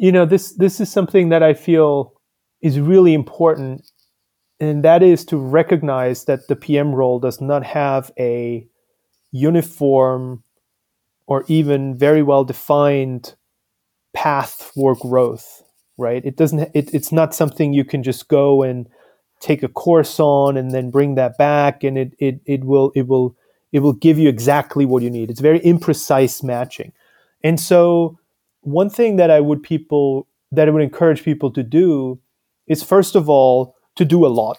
you know this this is something that I feel is really important, and that is to recognize that the PM role does not have a uniform or even very well defined path for growth right? It doesn't it, it's not something you can just go and take a course on and then bring that back and it, it it will it will it will give you exactly what you need. It's very imprecise matching. And so one thing that i would people that i would encourage people to do is first of all to do a lot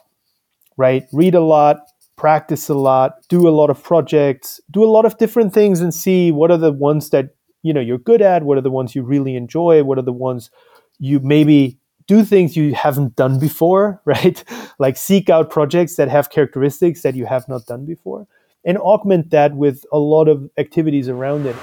right read a lot practice a lot, do a lot of projects, do a lot of different things and see what are the ones that you know you're good at, what are the ones you really enjoy, what are the ones you maybe do things you haven't done before, right? like seek out projects that have characteristics that you have not done before and augment that with a lot of activities around it.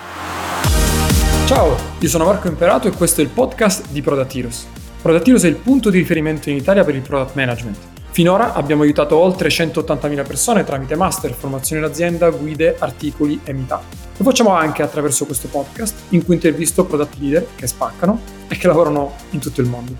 Ciao, io sono Marco Imperato e questo è il podcast di. Product Heroes è il punto di riferimento in Italia per il product management Finora abbiamo aiutato oltre 180.000 persone tramite master, formazione in azienda, guide, articoli e meetup. Lo facciamo anche attraverso questo podcast in cui intervisto product leader che spaccano e che lavorano in tutto il mondo.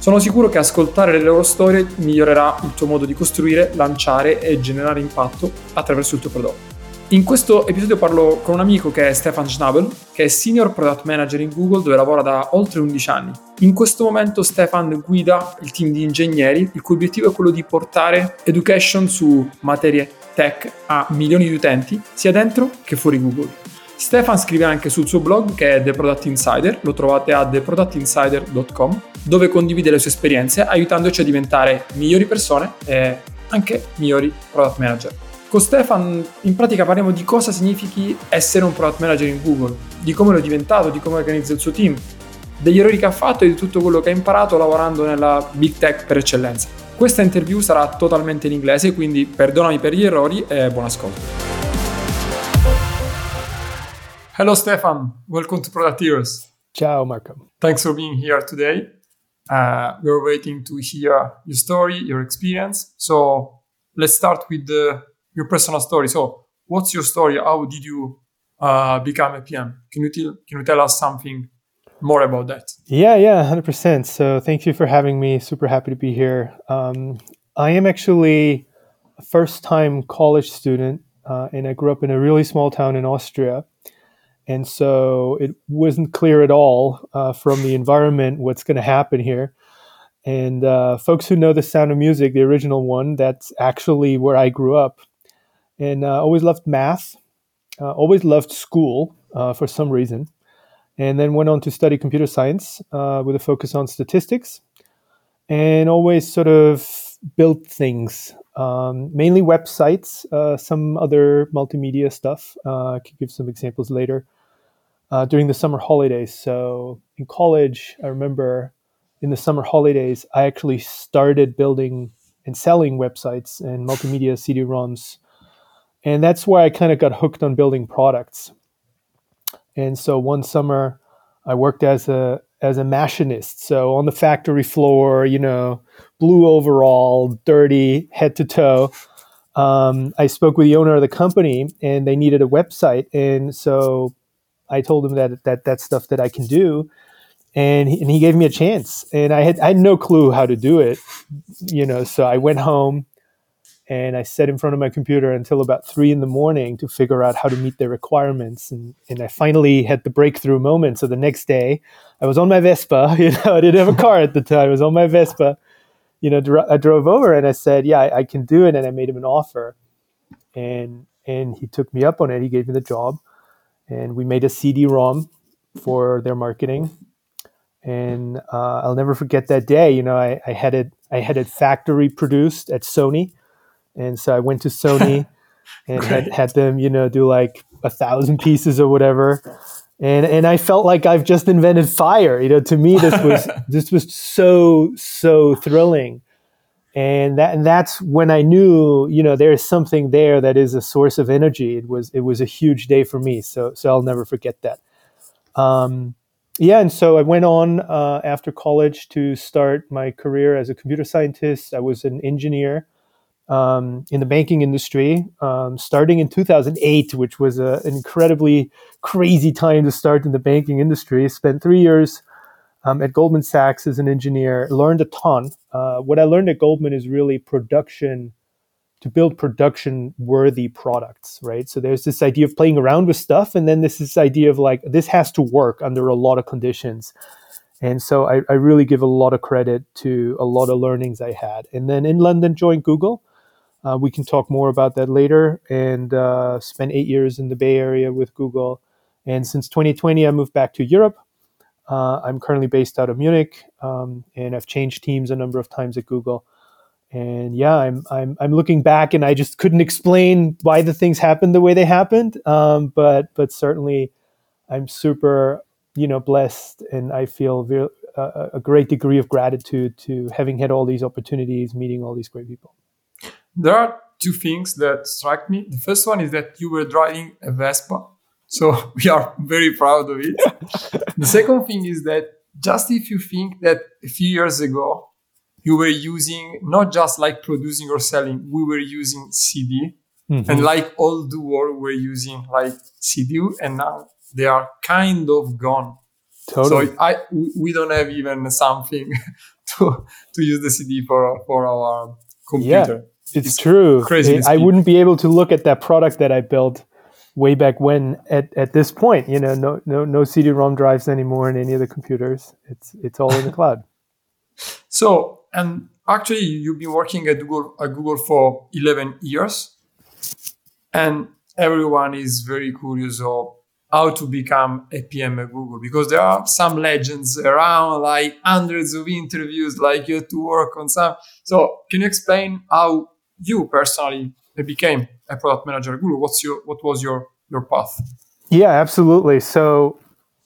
Sono sicuro che ascoltare le loro storie migliorerà il tuo modo di costruire, lanciare e generare impatto attraverso il tuo prodotto. In questo episodio parlo con un amico che è Stefan Schnabel, che è Senior Product Manager in Google dove lavora da oltre 11 anni. In questo momento Stefan guida il team di ingegneri, il cui obiettivo è quello di portare education su materie tech a milioni di utenti, sia dentro che fuori Google. Stefan scrive anche sul suo blog che è The Product Insider, lo trovate a theproductinsider.com, dove condivide le sue esperienze aiutandoci a diventare migliori persone e anche migliori product manager. Con Stefan in pratica parliamo di cosa significhi essere un product manager in Google, di come è diventato, di come organizza il suo team, degli errori che ha fatto e di tutto quello che ha imparato lavorando nella big tech per eccellenza. Questa interview sarà totalmente in inglese, quindi perdonami per gli errori e buon ascolto. Hello Stefan, welcome to Product Heroes. Ciao Marco. Thanks for being here today. Uh, we're waiting to hear your story, your experience. So let's start with the your personal story. So, what's your story? How did you uh, become a PM? Can you tell Can you tell us something more about that? Yeah, yeah, hundred percent. So, thank you for having me. Super happy to be here. Um, I am actually a first time college student, uh, and I grew up in a really small town in Austria. And so it wasn't clear at all uh, from the environment what's going to happen here. And uh, folks who know the Sound of Music, the original one, that's actually where I grew up and uh, always loved math, uh, always loved school uh, for some reason, and then went on to study computer science uh, with a focus on statistics, and always sort of built things, um, mainly websites, uh, some other multimedia stuff. Uh, I could give some examples later. during the summer holidays, so in college, I remember in the summer holidays, I actually started building and selling websites and multimedia CD-ROMs and that's where I kind of got hooked on building products. And so one summer, I worked as a as a machinist, so on the factory floor, you know, blue overall, dirty head to toe. Um, I spoke with the owner of the company, and they needed a website, and so I told him that that that stuff that I can do, and he, and he gave me a chance, and I had I had no clue how to do it, you know. So I went home, and I sat in front of my computer until about three in the morning to figure out how to meet their requirements. And, and I finally had the breakthrough moment. So the next day, I was on my Vespa. You know, I didn't have a car at the time. I was on my Vespa. You know, dro- I drove over and I said, "Yeah, I, I, can do it." And I made him an offer, and and he took me up on it. He gave me the job, and we made a CD-ROM for their marketing. And uh, I'll never forget that day. You know, I, I had it. I had it factory produced at Sony and so I went to Sony and had, had them, you know, do like a thousand pieces or whatever. And and I felt like I've just invented fire. You know, to me this was this was so so thrilling. And that and that's when I knew, you know, there's something there that is a source of energy. It was it was a huge day for me. So so I'll never forget that. Um, yeah, and so I went on uh, after college to start my career as a computer scientist. I was an engineer um, in the banking industry, um, starting in 2008, which was a, an incredibly crazy time to start in the banking industry. Spent three years um, at Goldman Sachs as an engineer, learned a ton. Uh, what I learned at Goldman is really production to build production worthy products, right? So there's this idea of playing around with stuff, and then this this idea of like this has to work under a lot of conditions. And so I, I really give a lot of credit to a lot of learnings I had. And then in London, joined Google. Uh, we can talk more about that later. And uh, spent eight years in the Bay Area with Google. And since 2020, I moved back to Europe. Uh, I'm currently based out of Munich, um, and I've changed teams a number of times at Google. And yeah, I'm I'm I'm looking back, and I just couldn't explain why the things happened the way they happened. Um, but but certainly, I'm super you know blessed, and I feel very, uh, a great degree of gratitude to having had all these opportunities, meeting all these great people. There are two things that strike me. The first one is that you were driving a Vespa so we are very proud of it. the second thing is that just if you think that a few years ago you were using not just like producing or selling, we were using CD, mm-hmm. and like all the world were using like CD, and now they are kind of gone. Totally. So I we don't have even something to to use the CD for for our computer. Yeah, it's, it's true. Crazy. I wouldn't be able to look at that product that I built way back when at, at this point you know no no no cd-rom drives anymore in any of the computers it's it's all in the cloud so and actually you've been working at google at google for 11 years and everyone is very curious of how to become a pm at google because there are some legends around like hundreds of interviews like you have to work on some so can you explain how you personally became a product manager at Google? What's your what was your your path? Yeah, absolutely. So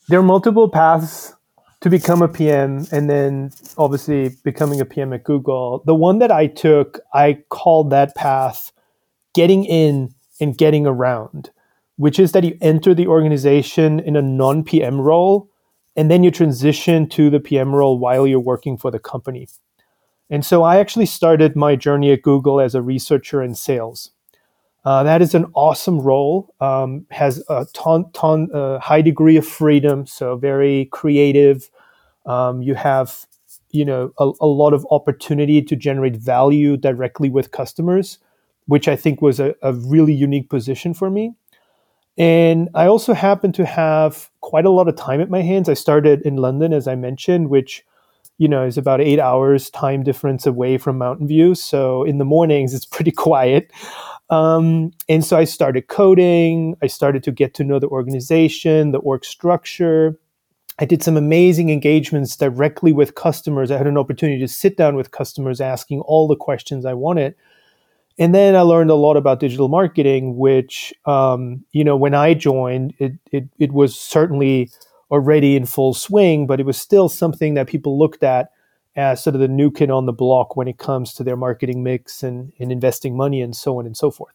there are multiple paths to become a PM and then obviously becoming a PM at Google. The one that I took, I called that path getting in and getting around, which is that you enter the organization in a non PM role and then you transition to the PM role while you're working for the company. And so I actually started my journey at Google as a researcher in sales. Uh, that is an awesome role. Um, has a ton, ton, uh, high degree of freedom, so very creative. Um, you have, you know, a, a, lot of opportunity to generate value directly with customers, which I think was a, a really unique position for me. And I also happen to have quite a lot of time at my hands. I started in London, as I mentioned, which you know is about eight hours time difference away from Mountain View. So in the mornings, it's pretty quiet. Um, and so I started coding. I started to get to know the organization, the org structure. I did some amazing engagements directly with customers. I had an opportunity to sit down with customers asking all the questions I wanted. And then I learned a lot about digital marketing, which, um, you know, when I joined, it, it, it was certainly already in full swing, but it was still something that people looked at as sort of the new kid on the block when it comes to their marketing mix and, and investing money and so on and so forth.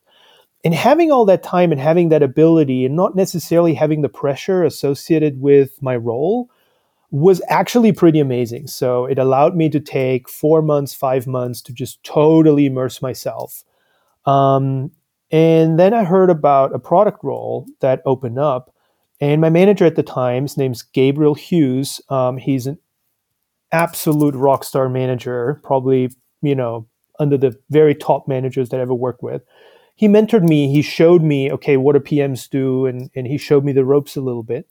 And having all that time and having that ability and not necessarily having the pressure associated with my role was actually pretty amazing. So it allowed me to take four months, five months to just totally immerse myself. Um, and then I heard about a product role that opened up. And my manager at the time, his name's Gabriel Hughes. Um, he's an absolute rock star manager, probably, you know, under the very top managers that I ever worked with. He mentored me. He showed me, okay, what do PMs do? And, and he showed me the ropes a little bit.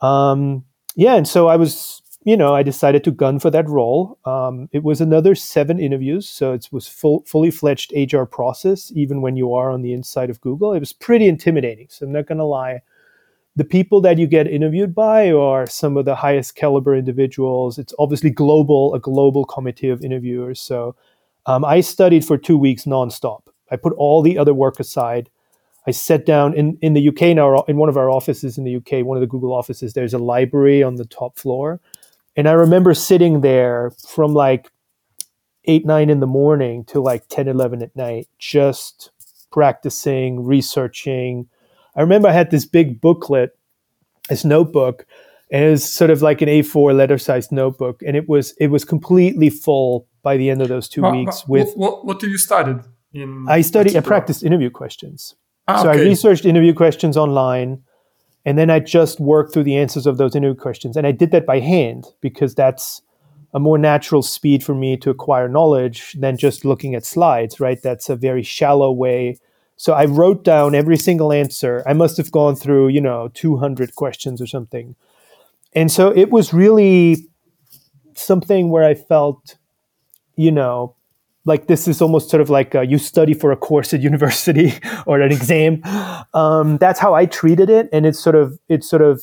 Um, yeah. And so I was, you know, I decided to gun for that role. Um, it was another seven interviews. So it was full, fully fledged HR process, even when you are on the inside of Google. It was pretty intimidating. So I'm not going to lie the people that you get interviewed by are some of the highest caliber individuals. It's obviously global, a global committee of interviewers. So um, I studied for two weeks nonstop. I put all the other work aside. I sat down in, in the UK our, in one of our offices in the UK, one of the Google offices. There's a library on the top floor. And I remember sitting there from like 8, 9 in the morning to like 10, 11 at night, just practicing, researching, I remember I had this big booklet, this notebook, and it was sort of like an A4 letter sized notebook, and it was it was completely full by the end of those two weeks. with what, what did you study? In I studied. I practiced interview questions. Ah, so okay. I researched interview questions online, And then I just worked through the answers of those interview questions. And I did that by hand because that's a more natural speed for me to acquire knowledge than just looking at slides, right? That's a very shallow way. So I wrote down every single answer. I must have gone through, you know, 200 questions or something. And so it was really something where I felt, you know, like this is almost sort of like you study for a course at university or an exam. Um, that's how I treated it, and it's sort of it's sort of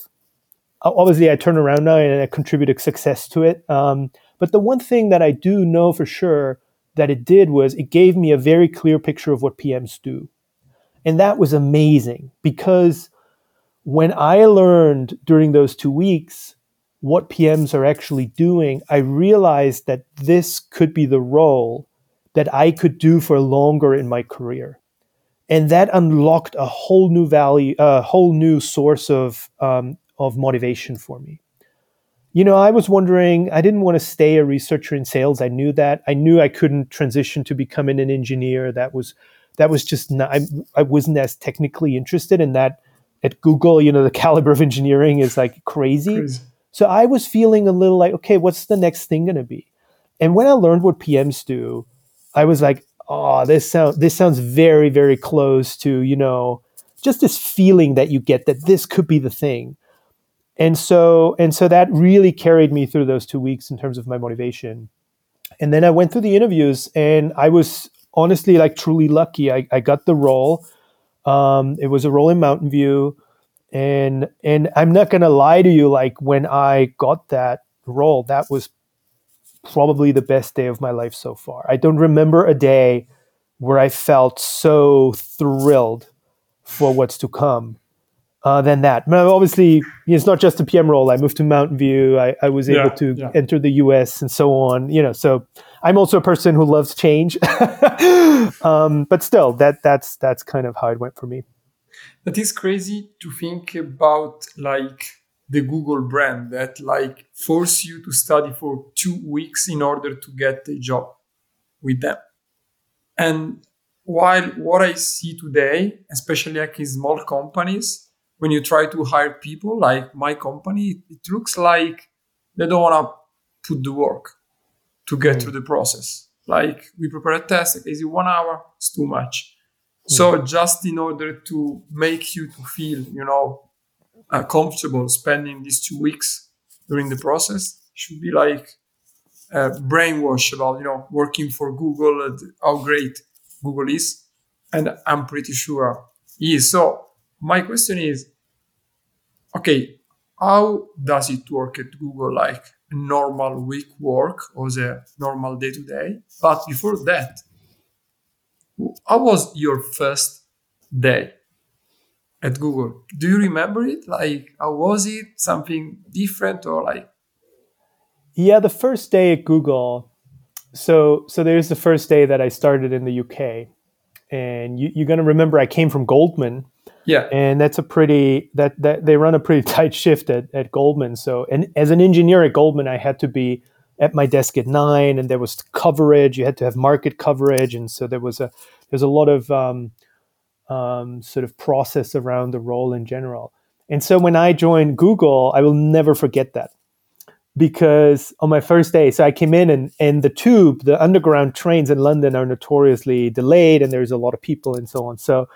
obviously I turn around now and I contributed success to it. Um, but the one thing that I do know for sure that it did was it gave me a very clear picture of what PMs do, and that was amazing because when I learned during those two weeks what PMs are actually doing, I realized that this could be the role that I could do for longer in my career. And that unlocked a whole new value, a whole new source of, um, of motivation for me. You know, I was wondering, I didn't want to stay a researcher in sales. I knew that. I knew I couldn't transition to becoming an engineer. That was, that was just not, I, I wasn't as technically interested in that. At Google, you know, the caliber of engineering is like crazy. crazy. So I was feeling a little like, okay, what's the next thing going to be? And when I learned what PMs do, I was like, oh, this sound this sounds very very close to you know just this feeling that you get that this could be the thing. And so and so that really carried me through those two weeks in terms of my motivation. And then I went through the interviews and I was honestly like truly lucky. I, I got the role. Um, it was a role in Mountain View. And and I'm not gonna lie to you, like when I got that role, that was probably the best day of my life so far. I don't remember a day where I felt so thrilled for what's to come uh, than that. But obviously, it's not just a PM role. I moved to Mountain View. I, I was able yeah, to yeah. enter the US and so on. You know, so I'm also a person who loves change. um, but still, that that's that's kind of how it went for me. That is crazy to think about, like the Google brand that like force you to study for two weeks in order to get a job with them. And while what I see today, especially like in small companies, when you try to hire people like my company, it looks like they don't want to put the work to get mm. through the process. Like we prepare a test, is it one hour? It's too much. Mm. So just in order to make you to feel, you know, uh, comfortable spending these two weeks during the process should be like uh, brainwash about you know working for Google and how great Google is, and I'm pretty sure he is. So my question is, okay, how does it work at Google? Like normal week work or the normal day to day? But before that, how was your first day? at Google. Do you remember it? Like, how was it? Something different or like? Yeah, the first day at Google. So, so there's the first day that I started in the UK, and you, you're going to remember I came from Goldman. Yeah, and that's a pretty that that they run a pretty tight shift at, at Goldman. So, and as an engineer at Goldman, I had to be at my desk at nine, and there was coverage. You had to have market coverage, and so there was a there's a lot of um, um, sort of process around the role in general. And so when I joined Google, I will never forget that because on my first day, so I came in and, and the tube, the underground trains in London are notoriously delayed and there's a lot of people and so on. So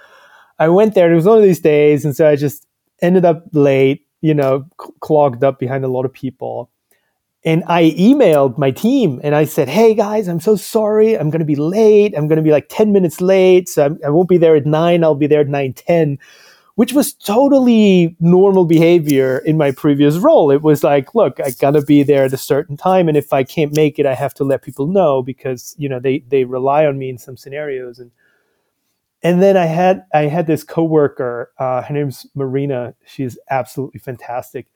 I went there, it was one of these days. And so I just ended up late, you know, clogged up behind a lot of people and I emailed my team and I said, Hey guys, I'm so sorry. I'm going to be late. I'm going to be like 10 minutes late. So I'm, I will not be there at nine. I'll be there at 9 10, which was totally normal behavior in my previous role. It was like, look, I got to be there at a certain time. And if I can't make it, I have to let people know because, you know, they, they rely on me in some scenarios. And, and then I had, I had this coworker, uh, her name's Marina. She's absolutely fantastic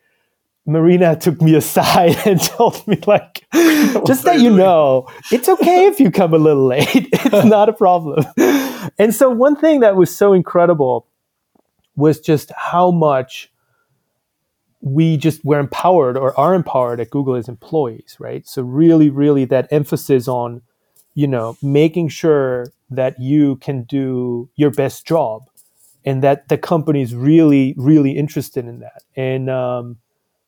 Marina took me aside and told me, like, just that you know, it's okay if you come a little late. it's not a problem. And so, one thing that was so incredible was just how much we just were empowered or are empowered at Google as employees, right? So, really, really that emphasis on, you know, making sure that you can do your best job and that the company is really really interested in that and um,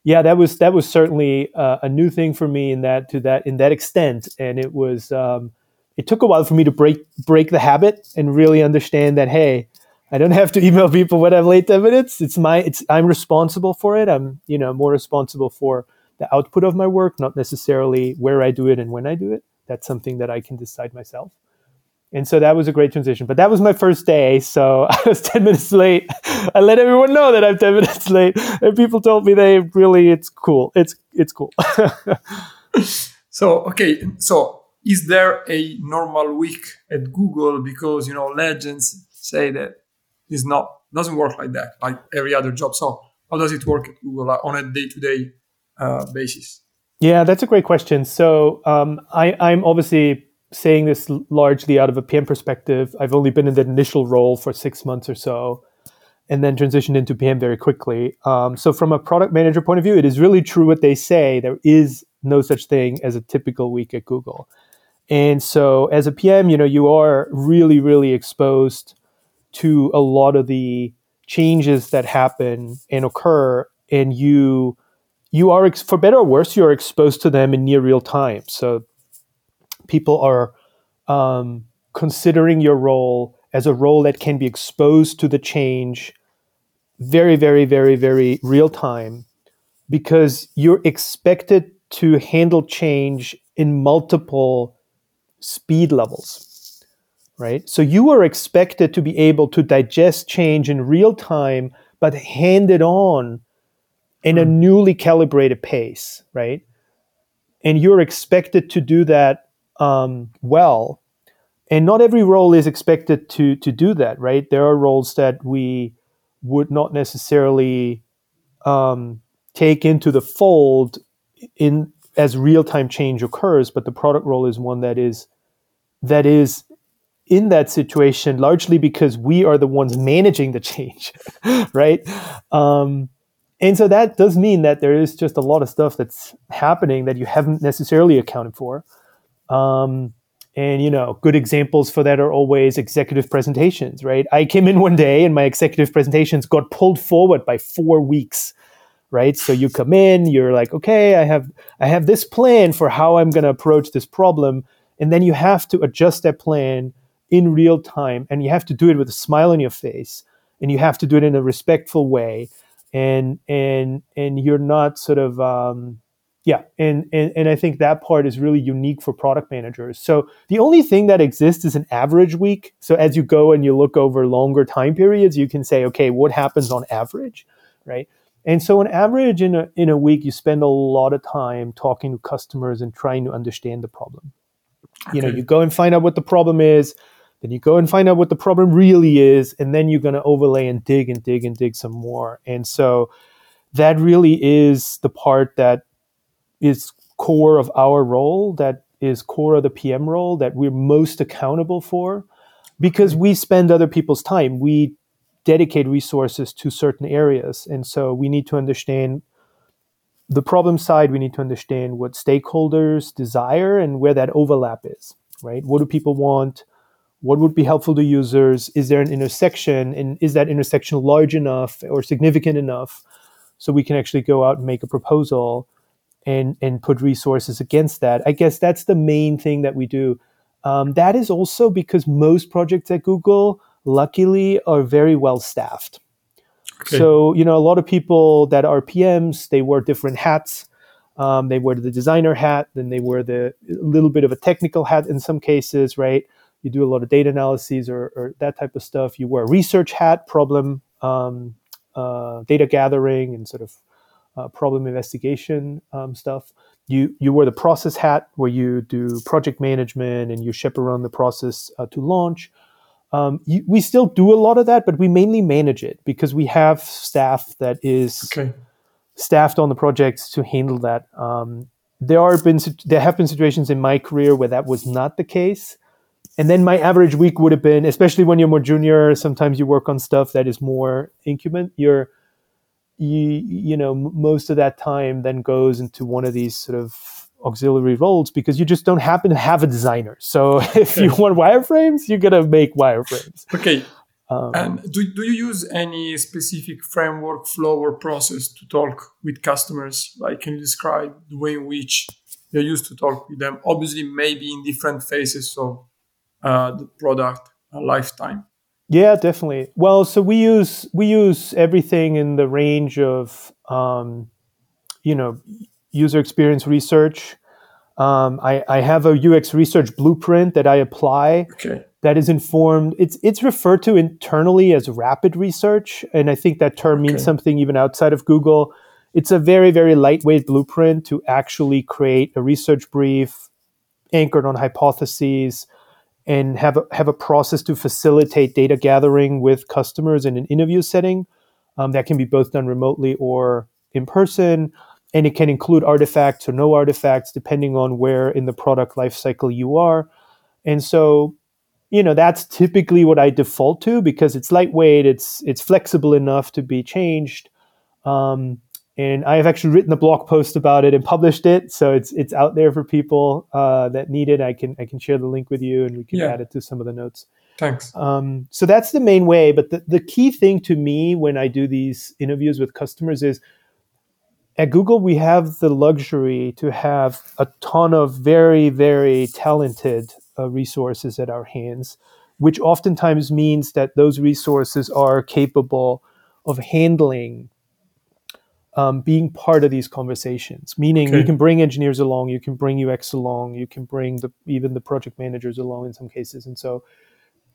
yeah that was that was certainly uh, a new thing for me in that to that in that extent and it was um, it took a while for me to break break the habit and really understand that hey I don't have to email people when I'm late 10 minutes. It's my it's I'm responsible for it. I'm, you know, more responsible for the output of my work, not necessarily where I do it and when I do it. That's something that I can decide myself. And so that was a great transition. But that was my first day. So I was 10 minutes late. I let everyone know that I'm 10 minutes late. And people told me they really, it's cool. It's, it's cool. so, okay. So is there a normal week at Google? Because, you know, legends say that is not doesn't work like that, like every other job. So how does it work at Google on a day to day basis? Yeah, that's a great question. So um, I, I'm obviously saying this largely out of a PM perspective. I've only been in the initial role for six months or so, and then transitioned into PM very quickly. Um, so from a product manager point of view, it is really true what they say. There is no such thing as a typical week at Google. And so as a PM, you know, you are really, really exposed to a lot of the changes that happen and occur and you you are for better or worse you are exposed to them in near real time so people are um, considering your role as a role that can be exposed to the change very very very very real time because you're expected to handle change in multiple speed levels right? So you are expected to be able to digest change in real time, but hand it on in a hmm. newly calibrated pace, right? And you're expected to do that um, well. And not every role is expected to to do that, right? There are roles that we would not necessarily um, take into the fold in as real time change occurs, but the product role is one that is that is in that situation largely because we are the ones managing the change, right? Um, and so that does mean that there is just a lot of stuff that's happening that you haven't necessarily accounted for. Um, and you know, good examples for that are always executive presentations, right? I came in one day and my executive presentations got pulled forward by four weeks, right? So you come in, you're like, okay, I have I have this plan for how I'm going to approach this problem, and then you have to adjust that plan in real time and you have to do it with a smile on your face and you have to do it in a respectful way and and and you're not sort of um, yeah and, and and i think that part is really unique for product managers so the only thing that exists is an average week so as you go and you look over longer time periods you can say okay what happens on average right and so on average in a in a week you spend a lot of time talking to customers and trying to understand the problem okay. you know you go and find out what the problem is then you go and find out what the problem really is, and then you're going to overlay and dig and dig and dig some more. And so that really is the part that is core of our role, that is core of the PM role, that we're most accountable for, because mm-hmm. we spend other people's time. We dedicate resources to certain areas. And so we need to understand the problem side, we need to understand what stakeholders desire and where that overlap is, right? What do people want? what would be helpful to users is there an intersection and is that intersection large enough or significant enough so we can actually go out and make a proposal and and put resources against that. I guess that's the main thing that we do. Um, that is also because most projects at google luckily are very well staffed. Okay. so you know a lot of people that are pms they wear different hats. Um, they wear the designer hat then they wear the little bit of a technical hat in some cases right? You do a lot of data analyses or, or that type of stuff. You wear a research hat, problem um, uh, data gathering and sort of uh, problem investigation um, stuff. You you wear the process hat where you do project management and you chaperone the process uh, to launch. Um, you, we still do a lot of that, but we mainly manage it because we have staff that is okay. staffed on the projects to handle that. Um, there are been there have been situations in my career where that was not the case, and then my average week would have been especially when you're more junior sometimes you work on stuff that is more incubant you're you you know most of that time then goes into one of these sort of auxiliary roles because you just don't happen to have a designer so if you want wireframes you're gonna make wireframes okay Um, and do, do you use any specific framework, flow, or process to talk with customers? Like, can you describe the way in which you're used to talk with them? Obviously, maybe in different phases of uh, the product lifetime. Yeah, definitely. Well, so we use we use everything in the range of um, you know user experience research. Um, I, I have a UX research blueprint that I apply okay. that is informed. It's it's referred to internally as rapid research, and I think that term means something even outside of Google. It's a very very lightweight blueprint to actually create a research brief anchored on hypotheses and have a, have a process to facilitate data gathering with customers in an interview setting. Um, that can be both done remotely or in person, and it can include artifacts or no artifacts depending on where in the product lifecycle you are. And so, you know, that's typically what I default to because it's lightweight, it's it's flexible enough to be changed. Um, and I have actually written a blog post about it and published it, so it's it's out there for people uh, that need it. I can I can share the link with you, and we can yeah. add it to some of the notes. Thanks. Um, so that's the main way. But the, the key thing to me when I do these interviews with customers is at Google we have the luxury to have a ton of very very talented uh, resources at our hands, which oftentimes means that those resources are capable of handling um, being part of these conversations. Meaning, okay. you can bring engineers along, you can bring UX along, you can bring the even the project managers along in some cases, and so.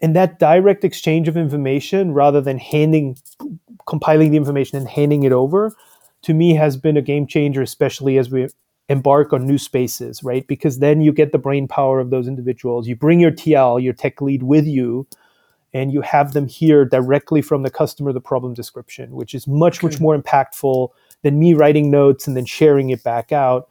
And that direct exchange of information, rather than handing, compiling the information and handing it over, to me has been a game changer, especially as we embark on new spaces, right? Because then you get the brain power of those individuals. You bring your TL, your tech lead with you, and you have them hear directly from the customer the problem description, which is much, okay. much more impactful than me writing notes and then sharing it back out,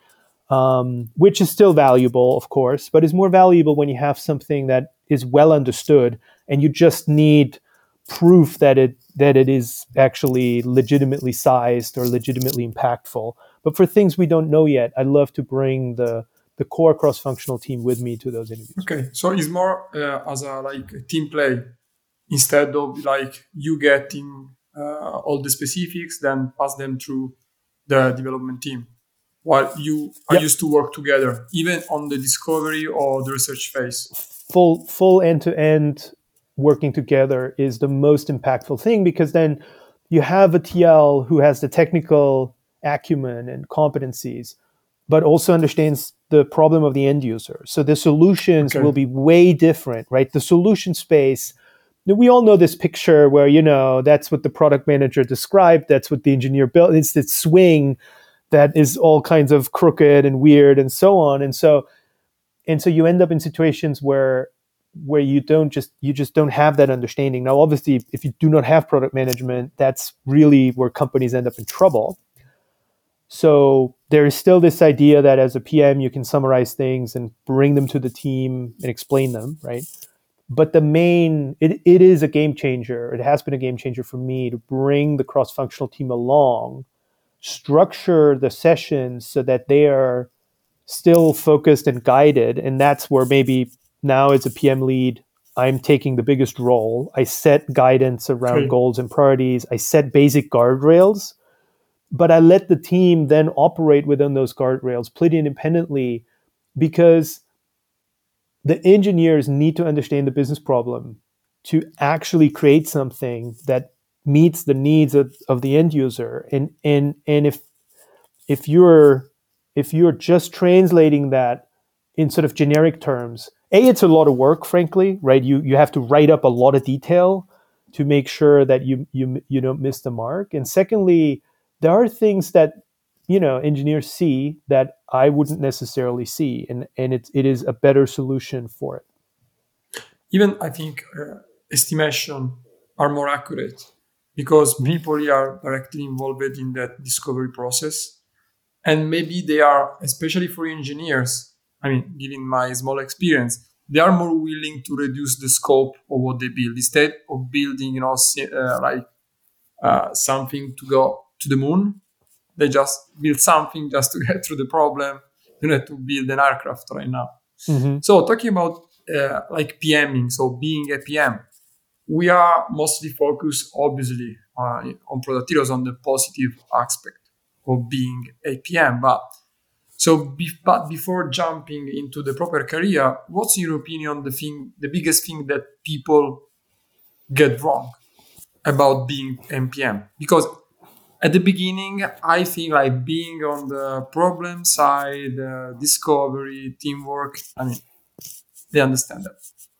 um, which is still valuable, of course, but is more valuable when you have something that is well understood and you just need proof that it that it is actually legitimately sized or legitimately impactful. But for things we don't know yet, I'd love to bring the the core cross-functional team with me to those interviews. Okay, so it's more uh, as a like a team play instead of like you getting Uh, all the specifics, then pass them through the development team while you are yep. used to work together, even on the discovery or the research phase. Full full end to end working together is the most impactful thing because then you have a TL who has the technical acumen and competencies, but also understands the problem of the end user. So the solutions okay. will be way different, right? The solution space we all know this picture where you know that's what the product manager described that's what the engineer built it's this swing that is all kinds of crooked and weird and so on. And so and so you end up in situations where where you don't just you just don't have that understanding. Now obviously if you do not have product management that's really where companies end up in trouble. So there is still this idea that as a pm you can summarize things and bring them to the team and explain them right but the main it, it is a game changer. It has been a game changer for me to bring the cross-functional team along structure the sessions so that they are still focused and guided. And that's where maybe now as a pm lead i'm taking the biggest role. I set guidance around goals and priorities. I set basic guardrails but i let the team then operate within those guardrails pretty independently because the engineers need to understand the business problem to actually create something that meets the needs of, of the end user. And and and if if you're if you're just translating that in sort of generic terms a it's a lot of work frankly right? You you have to write up a lot of detail to make sure that you you you don't miss the mark. And secondly there are things that you know engineers see that I wouldn't necessarily see, and and it it is a better solution for it. Even I think uh, estimation are more accurate because people are directly involved in that discovery process, and maybe they are especially for engineers. I mean, given my small experience, they are more willing to reduce the scope of what they build instead of building, you know, uh, like uh, something to go to the moon they just build something just to get through the problem. You need to build an aircraft right now. Mm-hmm. So talking about uh, like PMing, so being a PM, we are mostly focused, obviously, uh, on Product Heroes on the positive aspect of being a PM. But so, be, but before jumping into the proper career, what's in your opinion the thing, the biggest thing that people get wrong about being MPM? Because at the beginning, I think like being on the problem side, uh, discovery, teamwork. I mean, they understand that.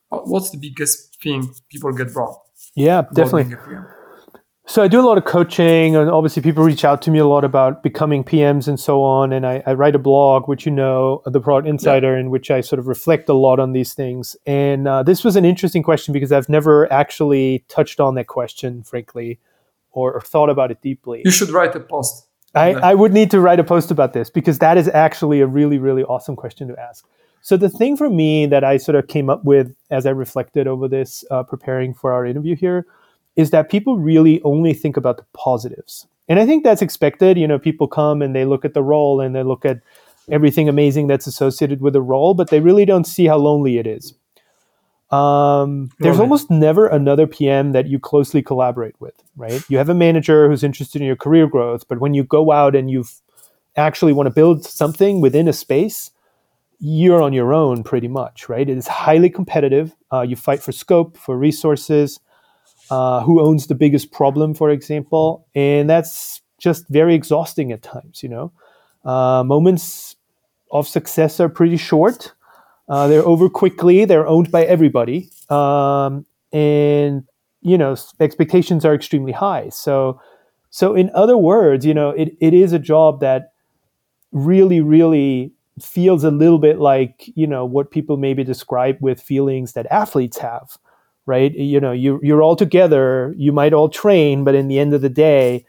What's the biggest thing people get wrong? Yeah, definitely. So I do a lot of coaching, and obviously people reach out to me a lot about becoming PMs and so on. And I, I write a blog, which you know, the Product Insider, yeah. in which I sort of reflect a lot on these things. And uh, this was an interesting question because I've never actually touched on that question, frankly, or, or thought about it deeply. You should write a post. I, I would need to write a post about this because that is actually a really, really awesome question to ask. So the thing for me that I sort of came up with as I reflected over this, uh, preparing for our interview here, is that people really only think about the positives. And I think that's expected. You know, people come and they look at the role and they look at everything amazing that's associated with the role, but they really don't see how lonely it is. Um, there's almost never another PM that you closely collaborate with, right? You have a manager who's interested in your career growth, but when you go out and you actually want to build something within a space, you're on your own pretty much, right? It is highly competitive. Uh, you fight for scope, for resources, uh, who owns the biggest problem, for example. And that's just very exhausting at times, you know. Uh, moments of success are pretty short. Uh, they're over quickly. They're owned by everybody. Um, and, you know, expectations are extremely high. So, so in other words, you know, it, it is a job that really, really feels a little bit like you know what people maybe describe with feelings that athletes have right you know you you're all together you might all train but in the end of the day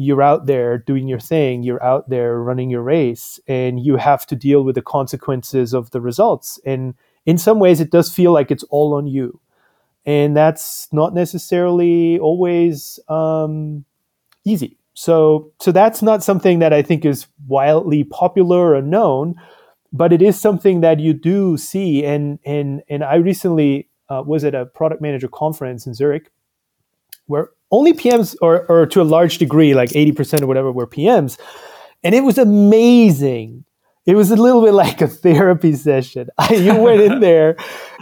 you're out there doing your thing you're out there running your race and you have to deal with the consequences of the results. And in some ways it does feel like it's all on you. And that's not necessarily always um, easy. So, so that's not something that I think is wildly popular or known, but it is something that you do see. And and and I recently uh, was at a product manager conference in Zurich, where only PMs, or or to a large degree, like eighty percent or whatever, were PMs, and it was amazing. It was a little bit like a therapy session. you went in there,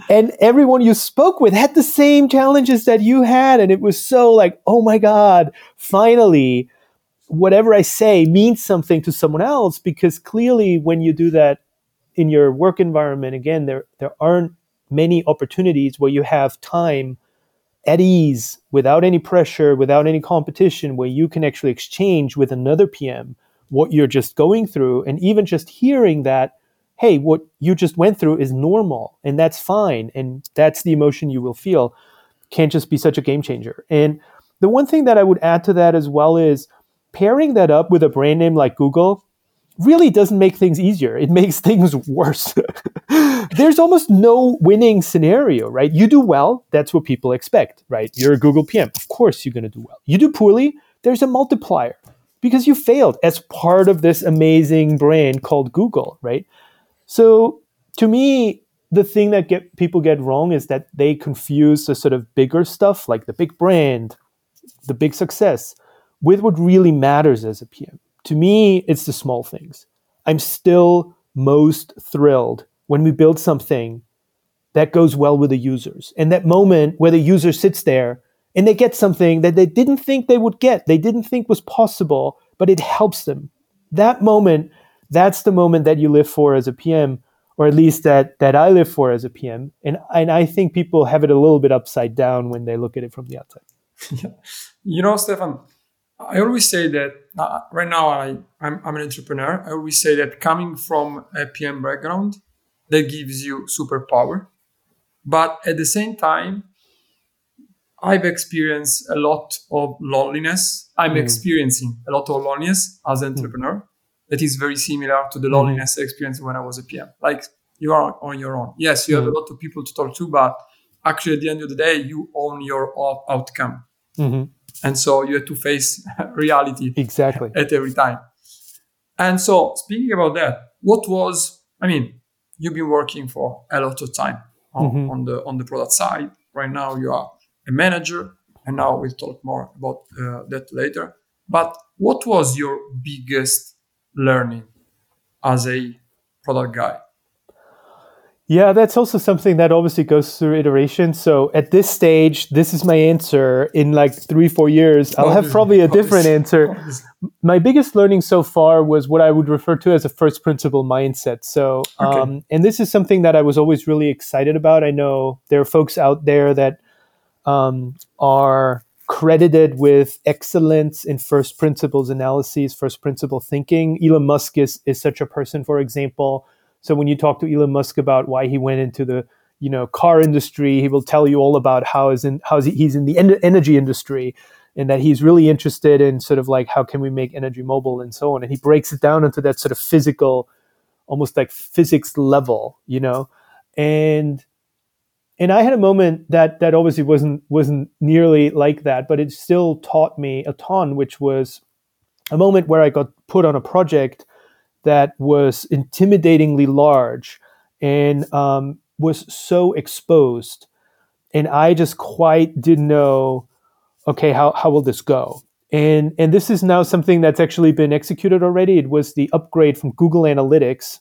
and everyone you spoke with had the same challenges that you had, and it was so like, oh my god, finally whatever I say means something to someone else because clearly when you do that in your work environment, again, there there aren't many opportunities where you have time at ease without any pressure, without any competition, where you can actually exchange with another PM what you're just going through. And even just hearing that, hey, what you just went through is normal and that's fine. And that's the emotion you will feel can't just be such a game changer. And the one thing that I would add to that as well is pairing that up with a brand name like Google really doesn't make things easier. It makes things worse. There's almost no winning scenario, right? You do well, that's what people expect, right? You're a Google PM. Of course you're going to do well. You do poorly, there's a multiplier because you failed as part of this amazing brand called Google, right? So to me, the thing that get people get wrong is that they confuse the sort of bigger stuff like the big brand, the big success with what really matters as a PM. To me, it's the small things. I'm still most thrilled when we build something that goes well with the users. And that moment where the user sits there and they get something that they didn't think they would get, they didn't think was possible, but it helps them. That moment, that's the moment that you live for as a PM, or at least that that I live for as a PM. And and I think people have it a little bit upside down when they look at it from the outside. you know, Stefan, I always say that uh, right now I, I'm, I'm an entrepreneur. I always say that coming from a PM background, that gives you superpower. But at the same time, I've experienced a lot of loneliness. I'm mm. experiencing a lot of loneliness as an mm. entrepreneur mm. that is very similar to the mm. loneliness mm. I experienced when I was a PM. Like you are on your own. Yes, you have a mm. lot of people to talk to, but actually at the end of the day, you own your outcome. Mm-hmm. And so you have to face reality exactly at every time. And so speaking about that, what was, I mean, you've been working for a lot of time on, mm-hmm. on the on the product side. Right now you are a manager, and now we'll talk more about uh, that later. But what was your biggest learning as a product guy? Yeah, that's also something that obviously goes through iteration. So at this stage, this is my answer. In like three, four years, I'll have probably a different answer. My biggest learning so far was what I would refer to as a first principle mindset. So, okay. um, and this is something that I was always really excited about. I know there are folks out there that um, are credited with excellence in first principles analyses, first principle thinking. Elon Musk is, is such a person, for example so when you talk to Elon Musk about why he went into the you know car industry, he will tell you all about how is in how he's in the en- energy industry and that he's really interested in sort of like how can we make energy mobile and so on. And he breaks it down into that sort of physical, almost like physics level, you know, and and I had a moment that that obviously wasn't wasn't nearly like that, but it still taught me a ton, which was a moment where I got put on a project that was intimidatingly large and um, was so exposed. And I just quite didn't know, okay, how, how will this go? And, and this is now something that's actually been executed already. It was the upgrade from Google Analytics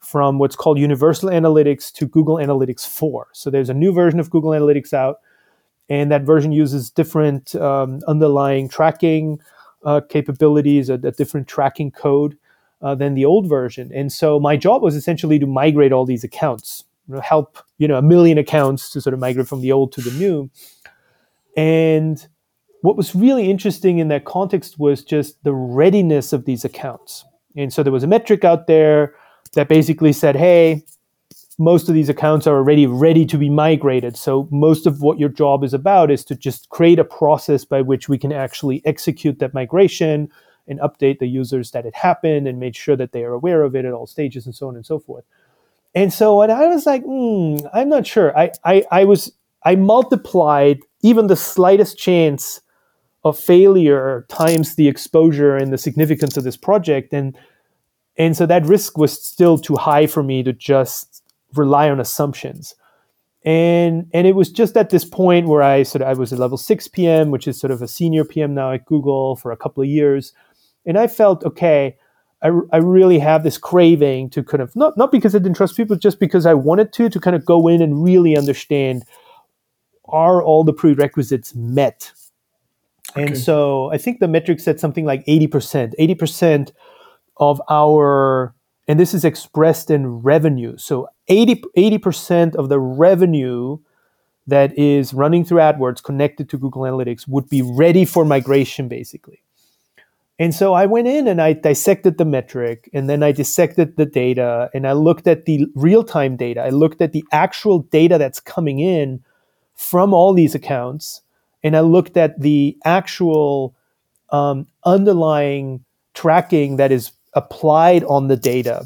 from what's called Universal Analytics to Google Analytics 4. So there's a new version of Google Analytics out, and that version uses different um, underlying tracking uh, capabilities, a, a, different tracking code uh, than the old version. And so my job was essentially to migrate all these accounts, you know, help you know a million accounts to sort of migrate from the old to the new. And what was really interesting in that context was just the readiness of these accounts. And so there was a metric out there that basically said, hey, most of these accounts are already ready to be migrated. So most of what your job is about is to just create a process by which we can actually execute that migration and update the users that it happened and made sure that they are aware of it at all stages and so on and so forth. And so and I was like, mm, I'm not sure. I, I, I was I multiplied even the slightest chance of failure times the exposure and the significance of this project. And and so that risk was still too high for me to just rely on assumptions. And and it was just at this point where I sort of I was a level six PM, which is sort of a senior PM now at Google for a couple of years. And I felt, okay, I, I really have this craving to kind of, not, not because I didn't trust people, just because I wanted to, to kind of go in and really understand are all the prerequisites met? Okay. And so I think the metric said something like 80%. 80% of our, and this is expressed in revenue. So 80, 80% of the revenue that is running through AdWords connected to Google Analytics would be ready for migration, basically. And so I went in and I dissected the metric and then I dissected the data and I looked at the real time data. I looked at the actual data that's coming in from all these accounts and I looked at the actual um, underlying tracking that is applied on the data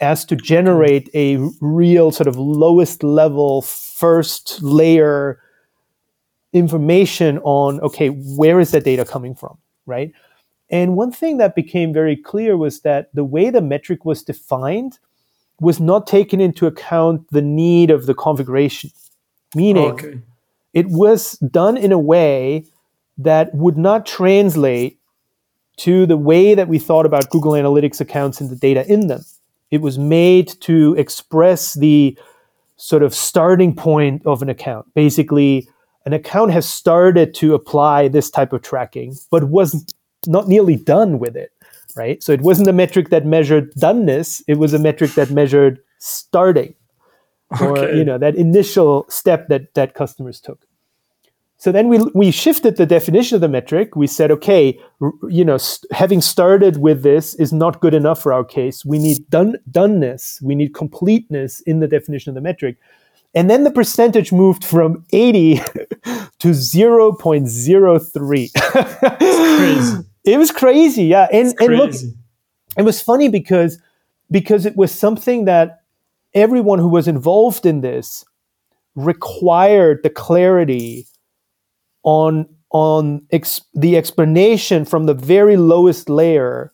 as to generate a real sort of lowest level first layer information on okay where is that data coming from right and one thing that became very clear was that the way the metric was defined was not taken into account the need of the configuration. Meaning, okay. it was done in a way that would not translate to the way that we thought about Google Analytics accounts and the data in them. It was made to express the sort of starting point of an account. Basically, an account has started to apply this type of tracking, but wasn't not nearly done with it, right? So it wasn't a metric that measured doneness; it was a metric that measured starting, or you know that initial step that that customers took. So then we we shifted the definition of the metric. We said, okay, r- you know, st- having started with this is not good enough for our case. We need done doneness. We need completeness in the definition of the metric. And then the percentage moved from 80 to 0.03. It was crazy, yeah. And and look, it was funny because because it was something that everyone who was involved in this required the clarity on on ex- the explanation from the very lowest layer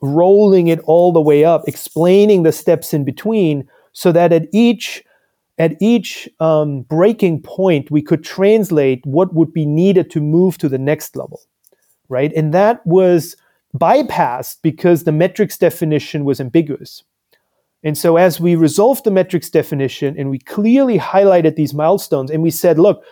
rolling it all the way up explaining the steps in between so that at each at each um, breaking point, we could translate what would be needed to move to the next level, right? And that was bypassed because the metrics definition was ambiguous. And so, as we resolved the metrics definition and we clearly highlighted these milestones and we said, look,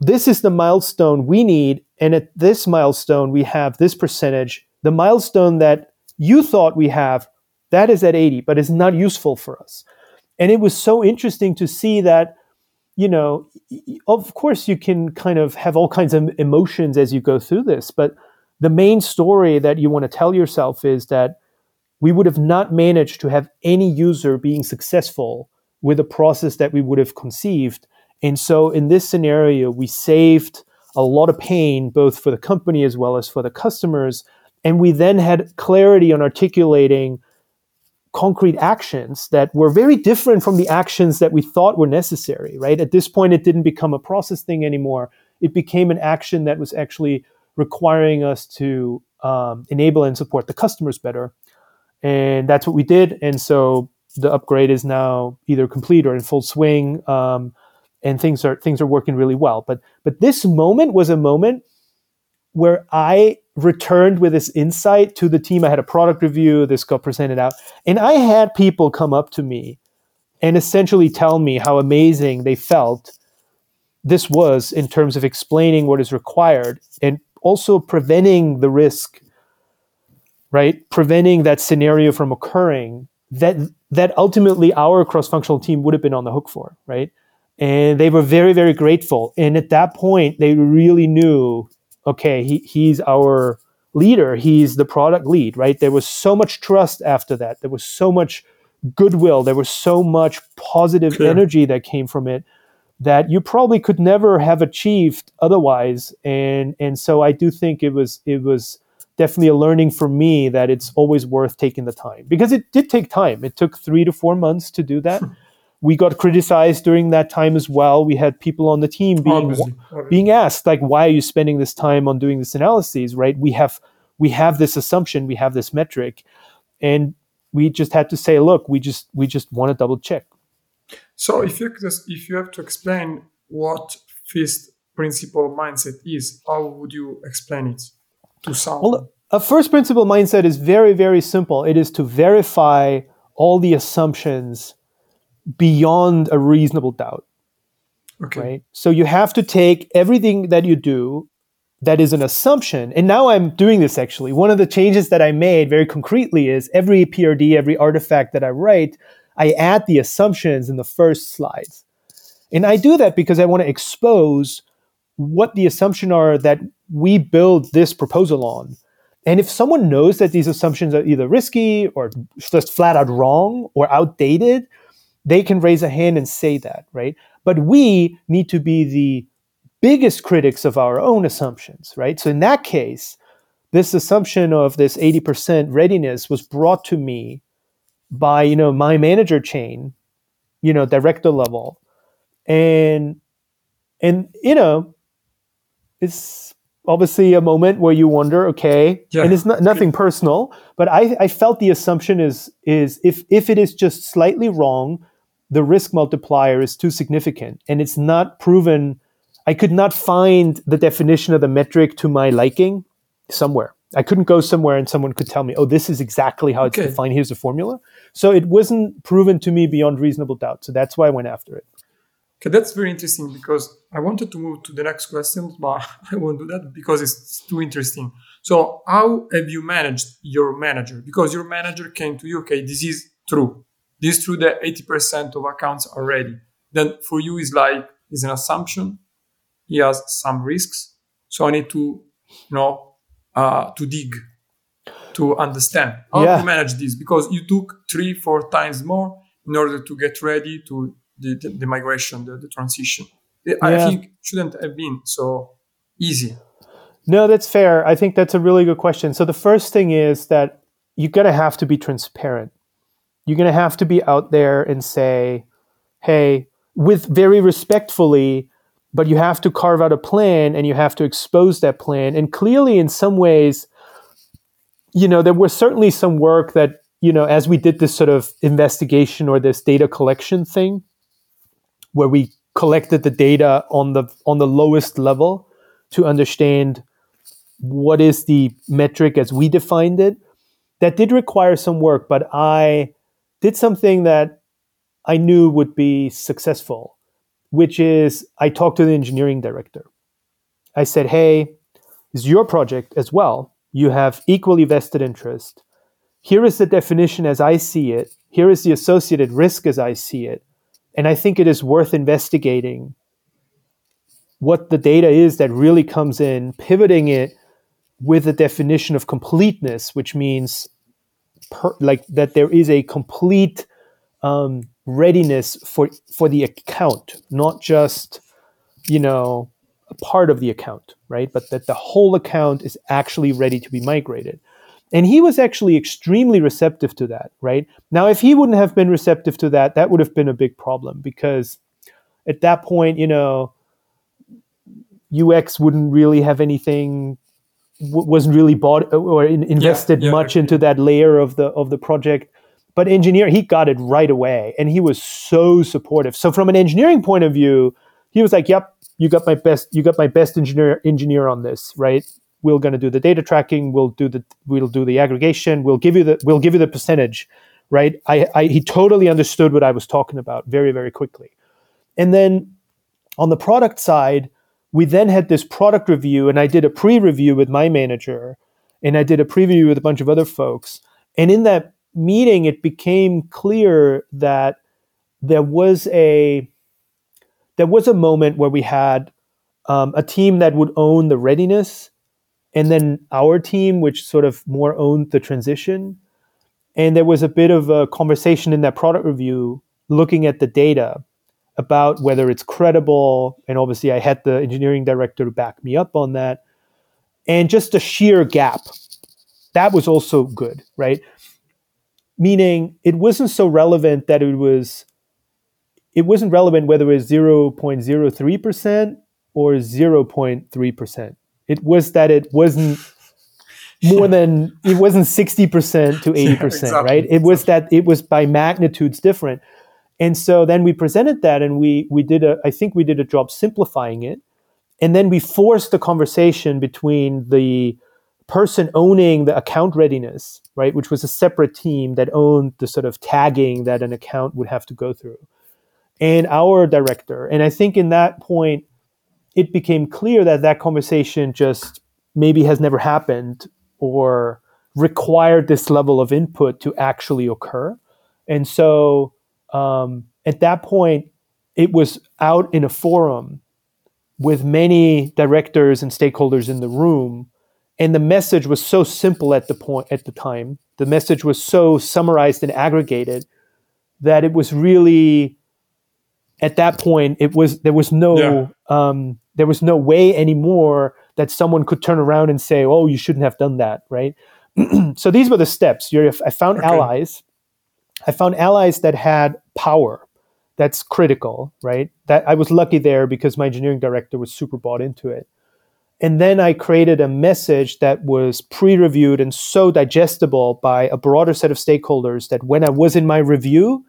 this is the milestone we need. And at this milestone, we have this percentage. The milestone that you thought we have, that is at 80, but it's not useful for us. And it was so interesting to see that, you know, of course, you can kind of have all kinds of emotions as you go through this, but the main story that you want to tell yourself is that we would have not managed to have any user being successful with a process that we would have conceived. And so in this scenario, we saved a lot of pain, both for the company as well as for the customers. And we then had clarity on articulating concrete actions that were very different from the actions that we thought were necessary, right? At this point, it didn't become a process thing anymore. It became an action that was actually requiring us to um, enable and support the customers better and that's what we did. And so the upgrade is now either complete or in full swing, um, and things are things are working really well. But but this moment was a moment where I returned with this insight to the team. I had a product review. This got presented out, and I had people come up to me and essentially tell me how amazing they felt this was in terms of explaining what is required and also preventing the risk right? Preventing that scenario from occurring that that ultimately our cross-functional team would have been on the hook for, right? And they were very, very grateful. And at that point, they really knew, okay, he, he's our leader. He's the product lead, right? There was so much trust after that. There was so much goodwill. There was so much positive Clear. energy that came from it that you probably could never have achieved otherwise. And and so I do think it was it was definitely a learning for me that it's always worth taking the time because it did take time. It took three to four months to do that. We got criticized during that time as well. We had people on the team being obviously, obviously. being asked like, "Why are you spending this time on doing this analysis?" Right? We have we have this assumption, we have this metric, and we just had to say, "Look, we just we just want to double check." So if you if you have to explain what first principle mindset is, how would you explain it? to someone? Well, a first principle mindset is very, very simple. It is to verify all the assumptions beyond a reasonable doubt. Okay. Right. So you have to take everything that you do that is an assumption. And now I'm doing this actually. One of the changes that I made very concretely is every PRD, every artifact that I write, I add the assumptions in the first slides. And I do that because I want to expose what the assumption are that we build this proposal on. And if someone knows that these assumptions are either risky or just flat out wrong or outdated, they can raise a hand and say that, right? But we need to be the biggest critics of our own assumptions, right? So in that case, this assumption of this 80% readiness was brought to me by, you know, my manager chain, you know, director level. And and you know, it's obviously a moment where you wonder, okay, yeah. and it's not, nothing personal, but I, I felt the assumption is is if if it is just slightly wrong, the risk multiplier is too significant, and it's not proven. I could not find the definition of the metric to my liking somewhere. I couldn't go somewhere and someone could tell me, oh, this is exactly how it's okay. defined. Here's the formula. So it wasn't proven to me beyond reasonable doubt. So that's why I went after it. Okay, that's very interesting because I wanted to move to the next question, but I won't do that because it's too interesting. So, how have you managed your manager? Because your manager came to you, okay, this is true. This through the 80% of accounts already. Then for you is like, is an assumption. He has some risks. So I need to, you know, uh, to dig, to understand how yeah. to manage this because you took three, four times more in order to get ready to the, the, the migration, the, the transition. I yeah. think shouldn't have been so easy. No, that's fair. I think that's a really good question. So the first thing is that you're going to have to be transparent. You're going to have to be out there and say, hey, with very respectfully, but you have to carve out a plan and you have to expose that plan. And clearly, in some ways, you know, there was certainly some work that, you know, as we did this sort of investigation or this data collection thing, where we collected the data on the on the lowest level to understand what is the metric as we defined it. That did require some work, but I did something that I knew would be successful, which is I talked to the engineering director. I said, "Hey, it's your project as well. You have equally vested interest. Here is the definition as I see it. Here is the associated risk as I see it. And I think it is worth investigating what the data is that really comes in, pivoting it with a definition of completeness, which means per, like that there is a complete um, readiness for for the account, not just you know a part of the account, right? But that the whole account is actually ready to be migrated. And he was actually extremely receptive to that, right? Now, if he wouldn't have been receptive to that, that would have been a big problem because at that point, you know, UX wouldn't really have anything w- wasn't really bought uh, or in, invested yeah, yeah, much into that layer of the of the project. But engineer he got it right away and he was so supportive. So from an engineering point of view he was like yep you got my best you got my best engineer engineer on this right? We're going to do the data tracking we'll do the we'll do the aggregation we'll give you the we'll give you the percentage right? I, I he totally understood what i was talking about very very quickly. And then on the product side we then had this product review and i did a pre-review with my manager and i did a preview with a bunch of other folks. And in that meeting it became clear that there was a there was a moment where we had um, a team that would own the readiness and then our team which sort of more owned the transition. And there was a bit of a conversation in that product review looking at the data about whether it's credible. And obviously, I had the engineering director to back me up on that. And just a sheer gap. That was also good, right? Meaning it wasn't so relevant that it was, it wasn't relevant whether it was 0.03% or 0.3%. It was that it wasn't more than, it wasn't 60% to 80%, yeah, exactly. right? It was that it was by magnitudes different. And so then we presented that and we we did a I think we did a job simplifying it. And then we forced the conversation between the person owning the account readiness, right, which was a separate team that owned the sort of tagging that an account would have to go through, and our director. And I think in that point, it became clear that that conversation just maybe has never happened or required this level of input to actually occur. And so um, at that point, it was out in a forum with many directors and stakeholders in the room, and the message was so simple at the point at the time. The message was so summarized and aggregated that it was really at that point it was there was no yeah. um, there was no way anymore that someone could turn around and say, "Oh, you shouldn't have done that," right? so these were the steps. You're, I found okay. allies I found allies that had power. That's critical, right? That I was lucky there because my engineering director was super bought into it. And then I created a message that was pre reviewed and so digestible by a broader set of stakeholders that when I was in my review,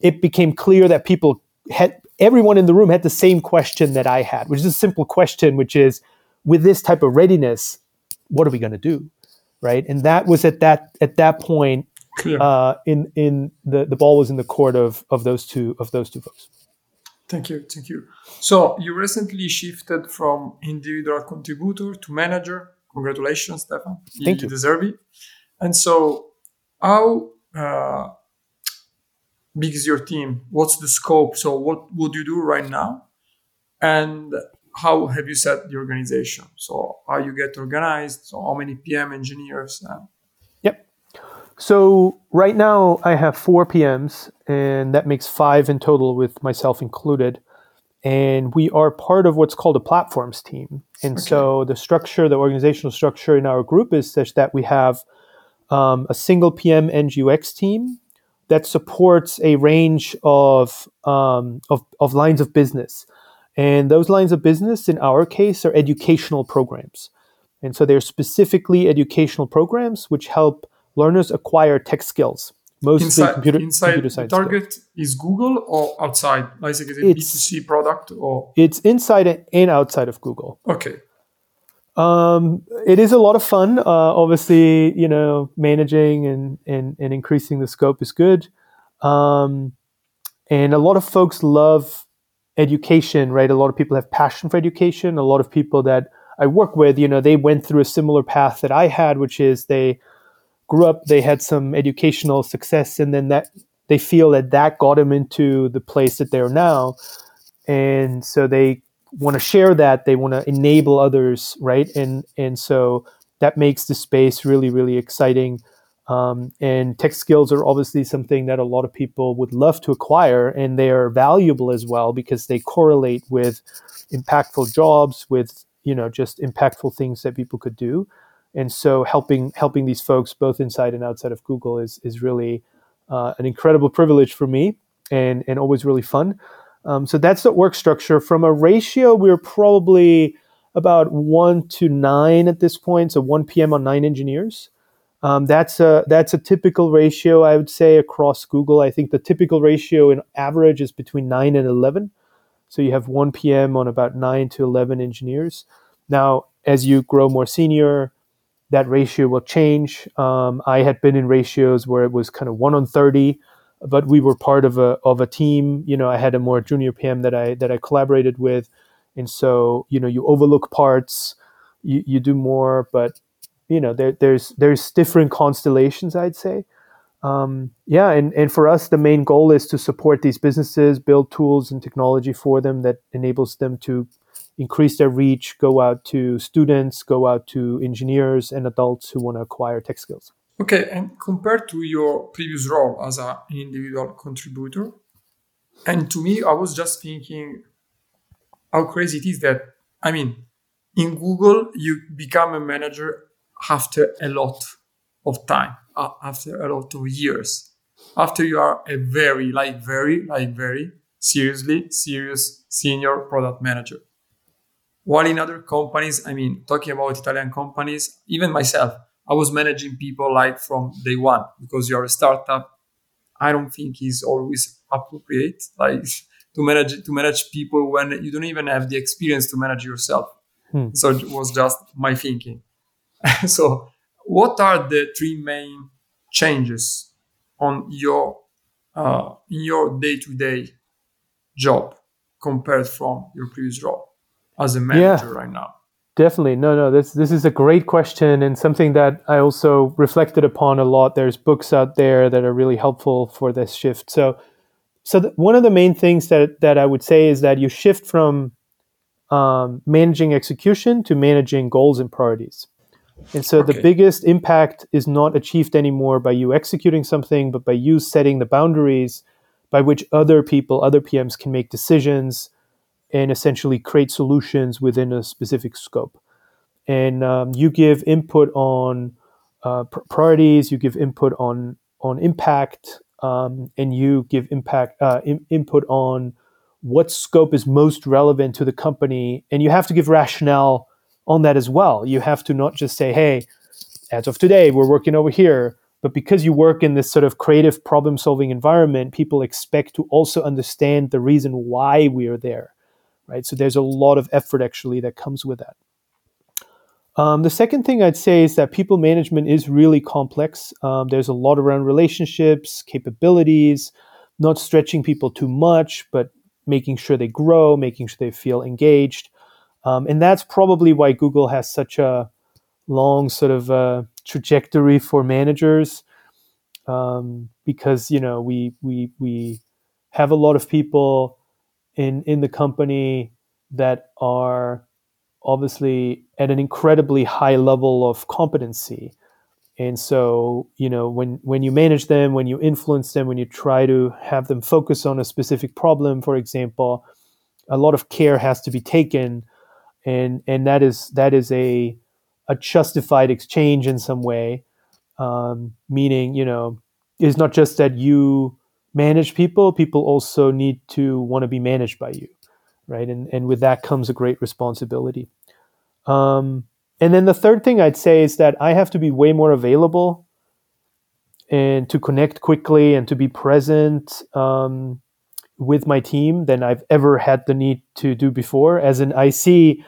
it became clear that people had, everyone in the room had the same question that I had, which is a simple question, which is with this type of readiness, what are we going to do? Right. And that was at that, at that point, uh, in in the the ball was in the court of of those two of those two folks. Thank you, thank you. So you recently shifted from individual contributor to manager. Congratulations, Stefan. Thank you. You deserve it. And so, how uh, big is your team? What's the scope? So, what would you do right now? And how have you set the organization? So, how you get organized? So, how many PM engineers? Uh, so right now I have four PMs, and that makes five in total with myself included. And we are part of what's called a platforms team. And okay. so the structure, the organizational structure in our group is such that we have um, a single PM UX team that supports a range of, um, of, of lines of business. And those lines of business, in our case, are educational programs. And so they're specifically educational programs which help learners acquire tech skills mostly inside, computer, inside computer science. target is Google or outside? Like is it a It's- B2C product or It's inside and outside of Google. okay. Um, it is a lot of fun. Uh, obviously, you know, managing and, and, and increasing the scope is good. Um, and a lot of folks love education, right? A lot of people have passion for education. A lot of people that I work with, you know, they went through a similar path that I had, which is they grew up, they had some educational success, and then that they feel that that got them into the place that they're now. And so they want to share that they want to enable others right? And and so that makes the space really really exciting. Um, and tech skills are obviously something that a lot of people would love to acquire and they are valuable as well because they correlate with impactful jobs with you know just impactful things that people could do and so helping helping these folks both inside and outside of google is is really uh, an incredible privilege for me and and always really fun um, so that's the work structure. From a ratio, we're probably about one to nine at this point. So one PM on nine engineers. Um, that's a that's a typical ratio, I would say, across Google. I think the typical ratio in average is between nine and eleven. So you have one PM on about nine to eleven engineers. Now, as you grow more senior, that ratio will change. Um, I had been in ratios where it was kind of one on thirty but we were part of a of a team. You know, I had a more junior PM that I that I collaborated with, and so you know, you overlook parts, you, you do more, but you know, there, there's there's different constellations. I'd say, um, yeah, and and for us, the main goal is to support these businesses, build tools and technology for them that enables them to increase their reach, go out to students, go out to engineers and adults who want to acquire tech skills. Okay, and compared to your previous role as an individual contributor, and to me, I was just thinking how crazy it is that, I mean, in Google, you become a manager after a lot of time, after a lot of years, after you are a very, like, very, like, very seriously serious senior product manager. While in other companies, I mean, talking about Italian companies, even myself, I was managing people like from day one because you're a startup. I don't think is always appropriate, like to manage to manage people when you don't even have the experience to manage yourself. Hmm. So it was just my thinking. so, what are the three main changes on your uh, in your day to day job compared from your previous role as a manager Yeah. right now? Definitely. No, no, this this is a great question and something that I also reflected upon a lot. There's books out there that are really helpful for this shift. So so th- one of the main things that that I would say is that you shift from um, managing execution to managing goals and priorities. And so the biggest impact is not achieved anymore by you executing something, but by you setting the boundaries by which other people, other PMs can make decisions and essentially create solutions within a specific scope. And um, you give input on uh, pr- priorities, you give input on on impact, um, and you give impact uh, in- input on what scope is most relevant to the company. And you have to give rationale on that as well. You have to not just say, "Hey, as of today, we're working over here." But because you work in this sort of creative problem solving environment, people expect to also understand the reason why we are there right? So there's a lot of effort actually that comes with that. Um, the second thing I'd say is that people management is really complex. Um, there's a lot around relationships, capabilities, not stretching people too much, but making sure they grow, making sure they feel engaged. Um, and that's probably why Google has such a long sort of uh, trajectory for managers, um, because you know we we we have a lot of people in in the company that are obviously at an incredibly high level of competency. And so you know when when you manage them when you influence them when you try to have them focus on a specific problem for example a lot of care has to be taken. And and that is that is a a justified exchange in some way. Um, meaning you know it's not just that you manage people people also need to want to be managed by you right and and with that comes a great responsibility um, and then the third thing i'd say is that i have to be way more available and to connect quickly and to be present um, with my team than I've ever had the need to do before. As an IC,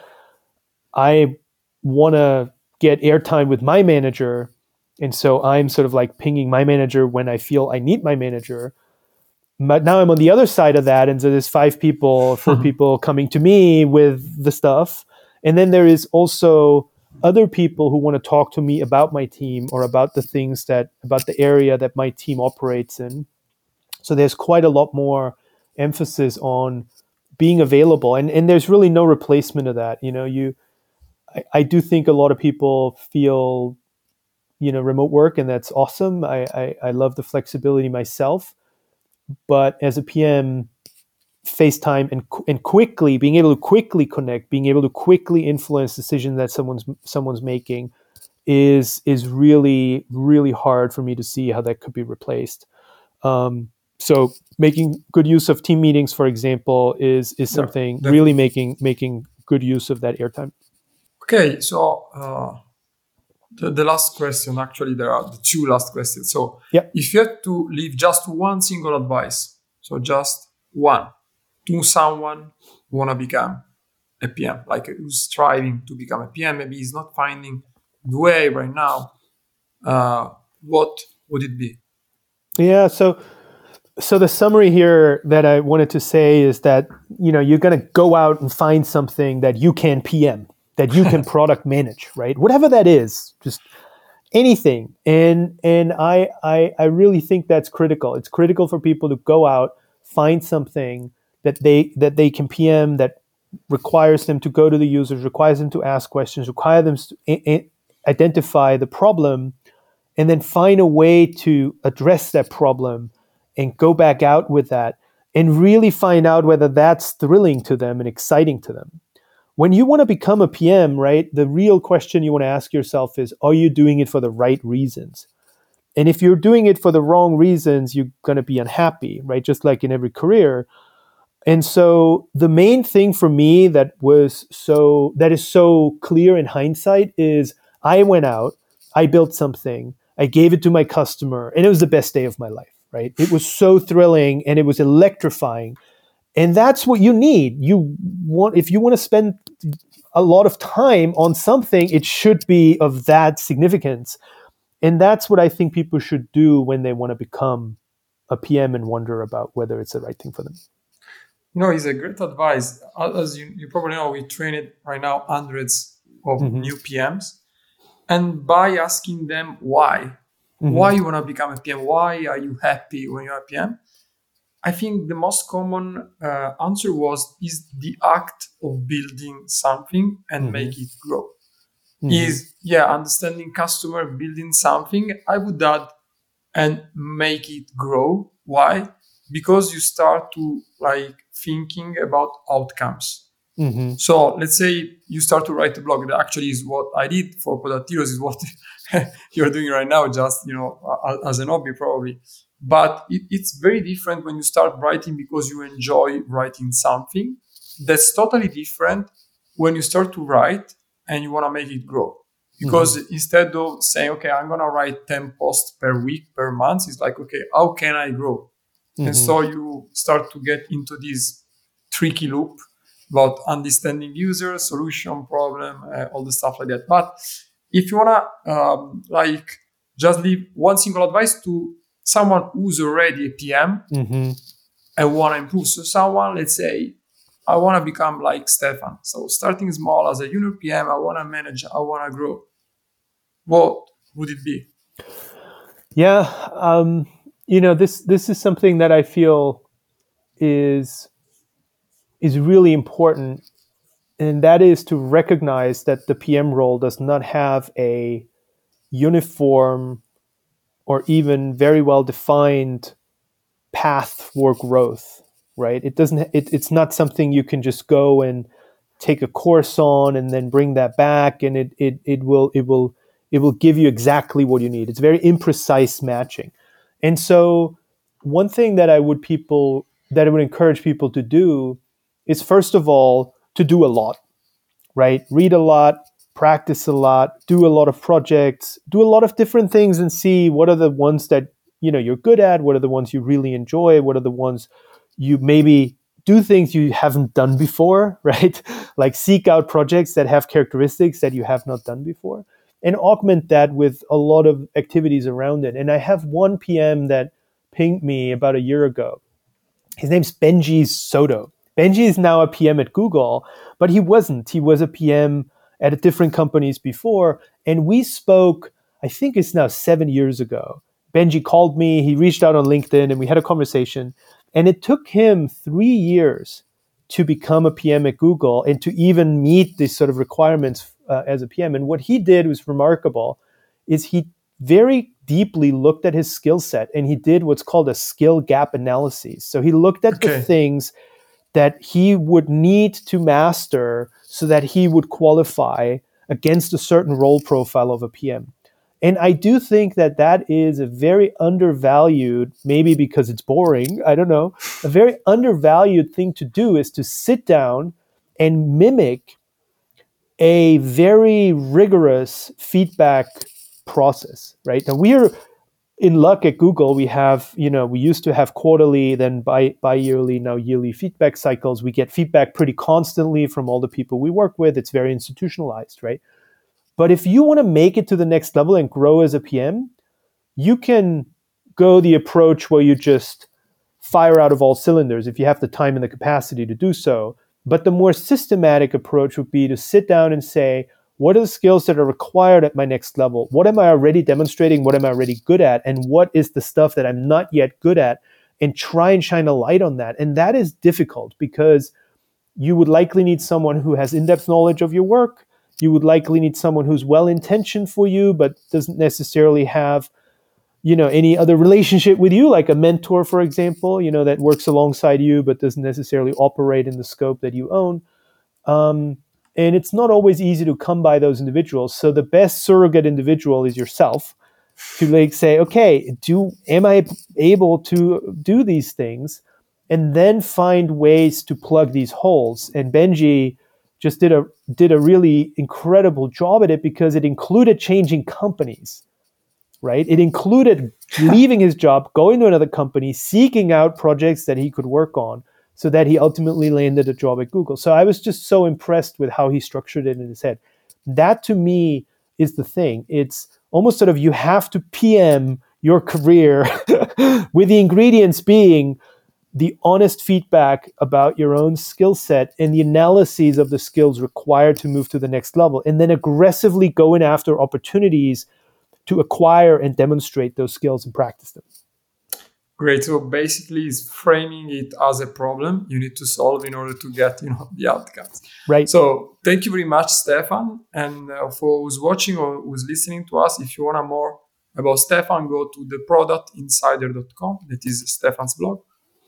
I want to get airtime with my manager. And so I'm sort of like pinging my manager when I feel I need my manager. But now I'm on the other side of that. And so there's five people, 4 hmm. people coming to me with the stuff. And then there is also other people who want to talk to me about my team or about the things that, about the area that my team operates in. So there's quite a lot more emphasis on being available. And, and there's really no replacement of that. You know, you, I, I do think a lot of people feel you know remote work and that's awesome I, I, I love the flexibility myself but as a pm facetime and, and quickly being able to quickly connect being able to quickly influence decisions that someone's someone's making is is really really hard for me to see how that could be replaced. Um, so making good use of team meetings for example is is something yeah, really making making good use of that airtime. Okay, so uh, the, the last question, actually, there are the two last questions. So, yeah. if you had to leave just one single advice, so just one, to someone who want to become a PM, like who's striving to become a PM, maybe he's not finding the way right now, uh, what would it be? Yeah, so so the summary here that I wanted to say is that you know you're going to go out and find something that you can PM that you can product manage, right? Whatever that is, just anything. And and I, I I really think that's critical. It's critical for people to go out, find something that they that they can PM that requires them to go to the users, requires them to ask questions, require them to identify the problem, and then find a way to address that problem and go back out with that and really find out whether that's thrilling to them and exciting to them when you want to become a PM, right, the real question you want to ask yourself is are you doing it for the right reasons? And if you're doing it for the wrong reasons, you're going to be unhappy, right? Just like in every career. And so the main thing for me that was so that is so clear in hindsight is I went out, I built something, I gave it to my customer, and it was the best day of my life, right? It was so thrilling and it was electrifying and that's what you need you want if you want to spend a lot of time on something it should be of that significance. And that's what i think people should do when they want to become a pm and wonder about whether it's the right thing for them. Know it's a great advice. As you, you probably know we train it right now hundreds of mm-hmm. new pms and by asking them why. Mm-hmm. why you want to become a pm why are you happy when you're a pm I think the most common uh, answer was is the act of building something and mm-hmm. make it grow. Mm-hmm. Is yeah, understanding customer, building something. I would add and make it grow. Why? Because you start to like thinking about outcomes. Mm-hmm. So let's say you start to write a blog. That actually is what I did for Product Heroes. Is what you're doing right now, just you know, as an hobby probably but it, it's very different when you start writing because you enjoy writing something that's totally different when you start to write and you want to make it grow because mm-hmm. instead of saying okay i'm going to write 10 posts per week per month it's like okay how can i grow mm-hmm. and so you start to get into this tricky loop about understanding user solution problem uh, all the stuff like that but if you want to um, like just leave one single advice to someone who's already a PM mm-hmm. and want to improve. So someone, let's say, I want to become like Stefan. So starting small as a junior PM, I want to manage, I want to grow. What would it be? Yeah, um, you know this this is something that I feel is is really important, and that is to recognize that the PM role does not have a uniform or even very well defined path for growth right? It doesn't it, it's not something you can just go and take a course on and then bring that back and it, it it will it will it will give you exactly what you need. It's very imprecise matching. And so one thing that i would people that i would encourage people to do is first of all to do a lot right? Read a lot practice a lot, do a lot of projects, do a lot of different things and see what are the ones that you know you're good at what are the ones you really enjoy what are the ones you maybe do things you haven't done before right? Like seek out projects that have characteristics that you have not done before and augment that with a lot of activities around it. And i have one pm that pinged me about a year ago. His name's benji soto. Benji is now a pm at google but he wasn't. He was a pm at different companies before and we spoke i think it's now seven years ago Benji called me, he reached out on LinkedIn, and we had a conversation. And it took him three years to become a PM at Google and to even meet these sort of requirements uh, as a PM. And what he did was remarkable is he very deeply looked at his skill set and he did what's called a skill gap analysis. So he looked at okay. the things that he would need to master so that he would qualify against a certain role profile of a PM. And I do think that that is a very undervalued, maybe because it's boring, I don't know, a very undervalued thing to do is to sit down and mimic a very rigorous feedback process, right? Now we are in luck at Google, we have, you know, we used to have quarterly, then bi bi-yearly, now yearly feedback cycles. We get feedback pretty constantly from all the people we work with. It's very institutionalized, right? But if you want to make it to the next level and grow as a PM, you can go the approach where you just fire out of all cylinders if you have the time and the capacity to do so. But the more systematic approach would be to sit down and say, what are the skills that are required at my next level? What am I already demonstrating? What am I already good at? And what is the stuff that I'm not yet good at? And try and shine a light on that. And that is difficult because you would likely need someone who has in depth knowledge of your work you would likely need someone who's well intentioned for you but doesn't necessarily have you know any other relationship with you like a mentor for example you know that works alongside you but doesn't necessarily operate in the scope that you own um, and it's not always easy to come by those individuals. So the best surrogate individual is yourself to like say okay do am i able to do these things? And then find ways to plug these holes. And benji just did a did a really incredible job at it because it included changing companies right? It included leaving his job going to another company seeking out projects that he could work on so that he ultimately landed a job at google. So i was just so impressed with how he structured it in his head. That to me is the thing. It's almost sort of you have to pm your career with the ingredients being the honest feedback about your own skill set and the analyses of the skills required to move to the next level, and then aggressively going after opportunities to acquire and demonstrate those skills and practice them. Great. So basically, it's framing it as a problem you need to solve in order to get you know the outcomes. Right. So thank you very much, Stefan, and uh, for who's watching or who's listening to us. If you want to more about Stefan, go to theproductinsider.com. That is Stefan's blog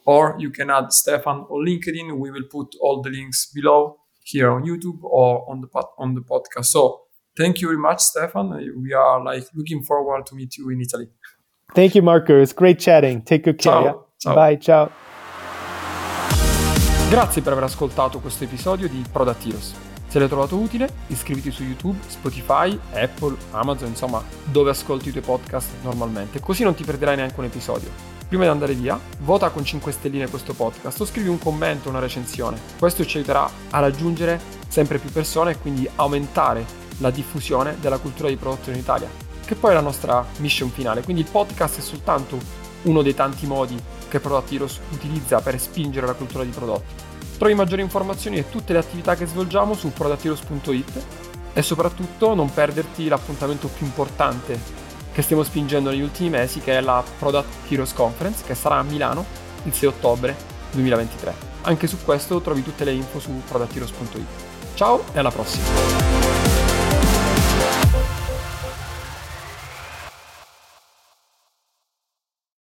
or you can add Stefan on LinkedIn. We will put all the links below here on YouTube or on the on the podcast. So thank you very much, Stefan. We are like looking forward to meet you in Italy. Thank you, Marco. It's great chatting. Take good care. Ciao. Yeah? Ciao. Bye. Ciao. Grazie per aver ascoltato questo episodio di Product Heroes. Se l'hai trovato utile, iscriviti su YouTube, Spotify, Apple, Amazon, insomma, dove ascolti i tuoi podcast normalmente, così non ti perderai neanche un episodio. Prima di andare via, vota con 5 stelline questo podcast o scrivi un commento, una recensione. Questo ci aiuterà a raggiungere sempre più persone e quindi aumentare la diffusione della cultura di prodotto in Italia, che poi è la nostra mission finale. Quindi il podcast è soltanto uno dei tanti modi che Product Heroes utilizza per spingere la cultura di prodotto. Trovi maggiori informazioni e tutte le attività che svolgiamo su productheroes.it e soprattutto non perderti l'appuntamento più importante che stiamo spingendo negli ultimi mesi, che è la Product Heroes Conference, che sarà a Milano il 6 ottobre 2023. Anche su questo trovi tutte le info su productheroes.it. Ciao e alla prossima!